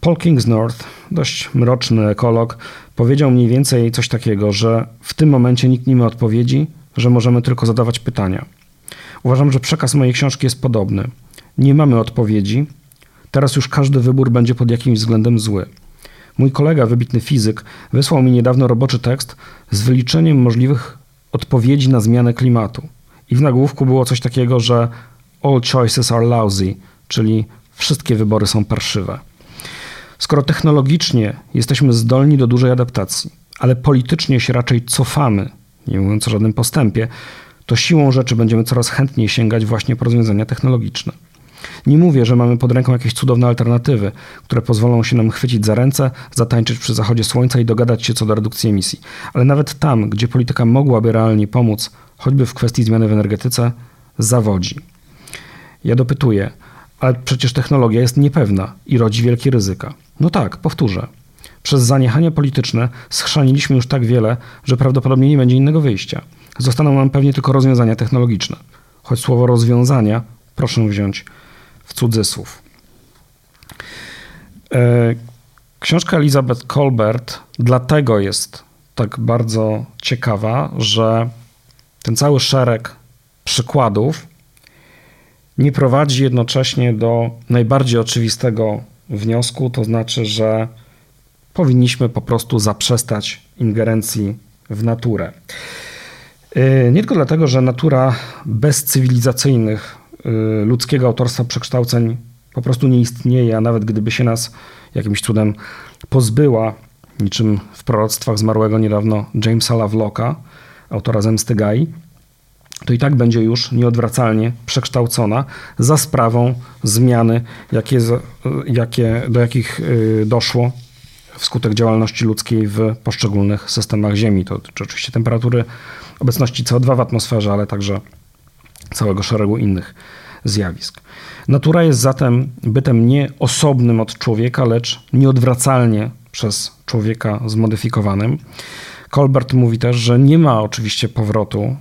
Paul Kingsnorth, dość mroczny ekolog, powiedział mniej więcej coś takiego, że w tym momencie nikt nie ma odpowiedzi, że możemy tylko zadawać pytania. Uważam, że przekaz mojej książki jest podobny. Nie mamy odpowiedzi, teraz już każdy wybór będzie pod jakimś względem zły. Mój kolega, wybitny fizyk, wysłał mi niedawno roboczy tekst z wyliczeniem możliwych odpowiedzi na zmianę klimatu. I w nagłówku było coś takiego, że all choices are lousy, czyli wszystkie wybory są parszywe. Skoro technologicznie jesteśmy zdolni do dużej adaptacji, ale politycznie się raczej cofamy, nie mówiąc o żadnym postępie, to siłą rzeczy będziemy coraz chętniej sięgać właśnie po rozwiązania technologiczne. Nie mówię, że mamy pod ręką jakieś cudowne alternatywy, które pozwolą się nam chwycić za ręce, zatańczyć przy zachodzie słońca i dogadać się co do redukcji emisji. Ale nawet tam, gdzie polityka mogłaby realnie pomóc, choćby w kwestii zmiany w energetyce, zawodzi. Ja dopytuję, ale przecież technologia jest niepewna i rodzi wielkie ryzyka. No tak, powtórzę. Przez zaniechania polityczne schrzaniliśmy już tak wiele, że prawdopodobnie nie będzie innego wyjścia. Zostaną nam pewnie tylko rozwiązania technologiczne. Choć słowo rozwiązania proszę wziąć w cudzysłów. E, książka Elizabeth Colbert dlatego jest tak bardzo ciekawa, że ten cały szereg przykładów nie prowadzi jednocześnie do najbardziej oczywistego wniosku, to znaczy, że powinniśmy po prostu zaprzestać ingerencji w naturę. E, nie tylko dlatego, że natura bez cywilizacyjnych Y, ludzkiego autorstwa przekształceń po prostu nie istnieje, a nawet gdyby się nas jakimś cudem pozbyła, niczym w proroctwach zmarłego niedawno Jamesa Lovelocka, autora Zemsty Gai, to i tak będzie już nieodwracalnie przekształcona za sprawą zmiany, jakie, jakie, do jakich y, doszło wskutek działalności ludzkiej w poszczególnych systemach Ziemi. To dotyczy oczywiście temperatury, obecności CO2 w atmosferze, ale także całego szeregu innych zjawisk. Natura jest zatem bytem nie osobnym od człowieka, lecz nieodwracalnie przez człowieka zmodyfikowanym. Colbert mówi też, że nie ma oczywiście powrotu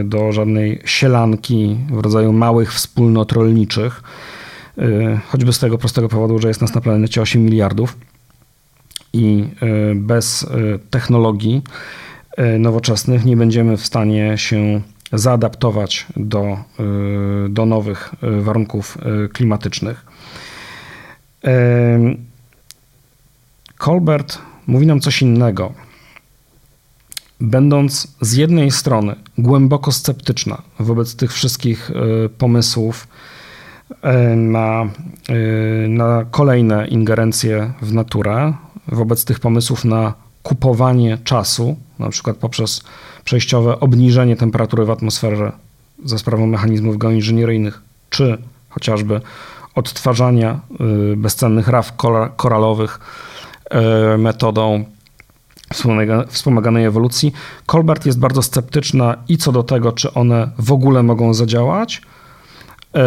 y, do żadnej sielanki w rodzaju małych wspólnot rolniczych, y, choćby z tego prostego powodu, że jest nas na planecie 8 miliardów i y, bez technologii nowoczesnych nie będziemy w stanie się zaadaptować do, do nowych warunków klimatycznych. Colbert mówi nam coś innego. Będąc z jednej strony głęboko sceptyczna wobec tych wszystkich pomysłów na, na kolejne ingerencje w naturę, wobec tych pomysłów na kupowanie czasu, na przykład poprzez przejściowe obniżenie temperatury w atmosferze za sprawą mechanizmów geoinżynieryjnych, czy chociażby odtwarzania bezcennych raf koralowych metodą wspomaganej ewolucji. Colbert jest bardzo sceptyczna i co do tego, czy one w ogóle mogą zadziałać, y,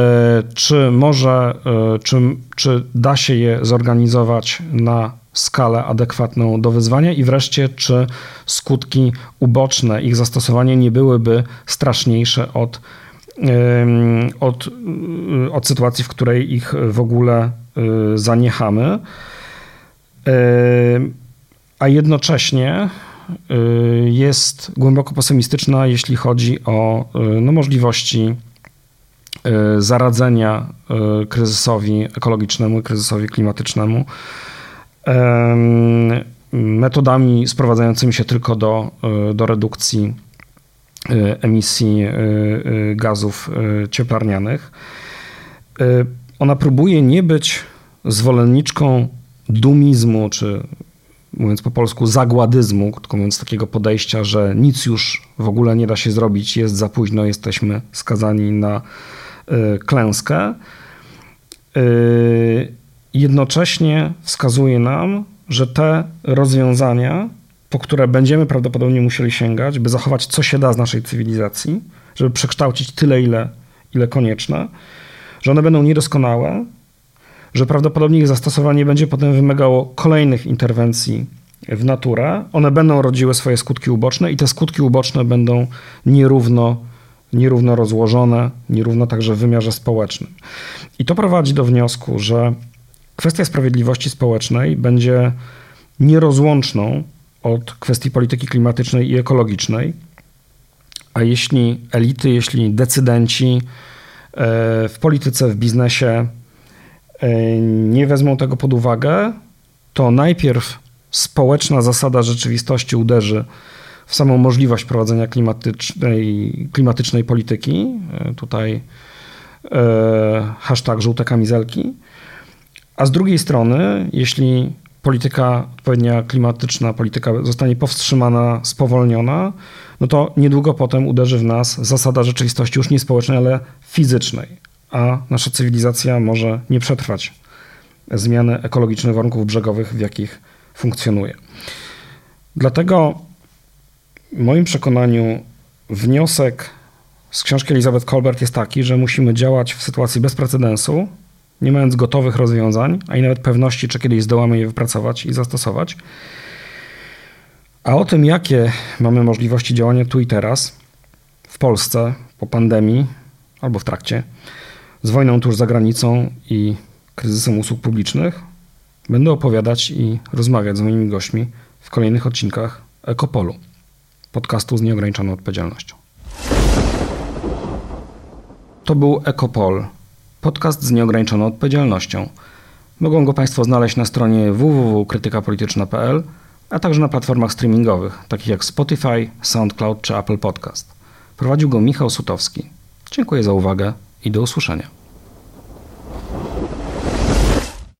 czy może, czy, czy da się je zorganizować na skalę adekwatną do wyzwania i wreszcie, czy skutki uboczne ich zastosowania nie byłyby straszniejsze od od, od sytuacji, w której ich w ogóle zaniechamy. A jednocześnie jest głęboko pesymistyczna, jeśli chodzi o no, możliwości zaradzenia kryzysowi ekologicznemu, kryzysowi klimatycznemu metodami sprowadzającymi się tylko do, do redukcji Y, emisji y, y, gazów cieplarnianych. Ona próbuje nie być zwolenniczką dumizmu, czy mówiąc po polsku, zagładyzmu, tylko mówiąc takiego podejścia, że nic już w ogóle nie da się zrobić, jest za późno, jesteśmy skazani na klęskę. Jednocześnie wskazuje nam, że te rozwiązania po które będziemy prawdopodobnie musieli sięgać, by zachować co się da z naszej cywilizacji, żeby przekształcić tyle, ile, ile konieczne, że one będą niedoskonałe, że prawdopodobnie ich zastosowanie będzie potem wymagało kolejnych interwencji w naturę. One będą rodziły swoje skutki uboczne i te skutki uboczne będą nierówno, nierówno rozłożone, nierówno także w wymiarze społecznym. I to prowadzi do wniosku, że kwestia sprawiedliwości społecznej będzie nierozłączną od kwestii polityki klimatycznej i ekologicznej. A jeśli elity, jeśli decydenci e, w polityce, w biznesie nie wezmą tego pod uwagę, to najpierw społeczna zasada rzeczywistości uderzy w samą możliwość prowadzenia klimatycznej, klimatycznej polityki. E, tutaj hashtag żółte kamizelki. A z drugiej strony, jeśli polityka odpowiednia klimatyczna, polityka zostanie powstrzymana, spowolniona, no to niedługo potem uderzy w nas zasada rzeczywistości już nie społecznej, ale fizycznej, a nasza cywilizacja może nie przetrwać zmiany ekologicznych warunków brzegowych, w jakich funkcjonuje. Dlatego w moim przekonaniu wniosek z książki Elizabeth Colbert jest taki, że musimy działać w sytuacji bez precedensu, nie mając gotowych rozwiązań, a i nawet pewności, czy kiedyś zdołamy je wypracować i zastosować. A o tym, jakie mamy możliwości działania tu i teraz, w Polsce, po pandemii albo w trakcie, z wojną tuż za granicą i kryzysem usług publicznych, będę opowiadać i rozmawiać z moimi gośćmi w kolejnych odcinkach Ekopolu, podcastu z nieograniczoną odpowiedzialnością. To był Ekopol podcast z nieograniczoną odpowiedzialnością. Mogą go Państwo znaleźć na stronie www.krytykapolityczna.pl, a także na platformach streamingowych, takich jak Spotify, SoundCloud czy Apple Podcast. Prowadził go Michał Sutowski. Dziękuję za uwagę i do usłyszenia.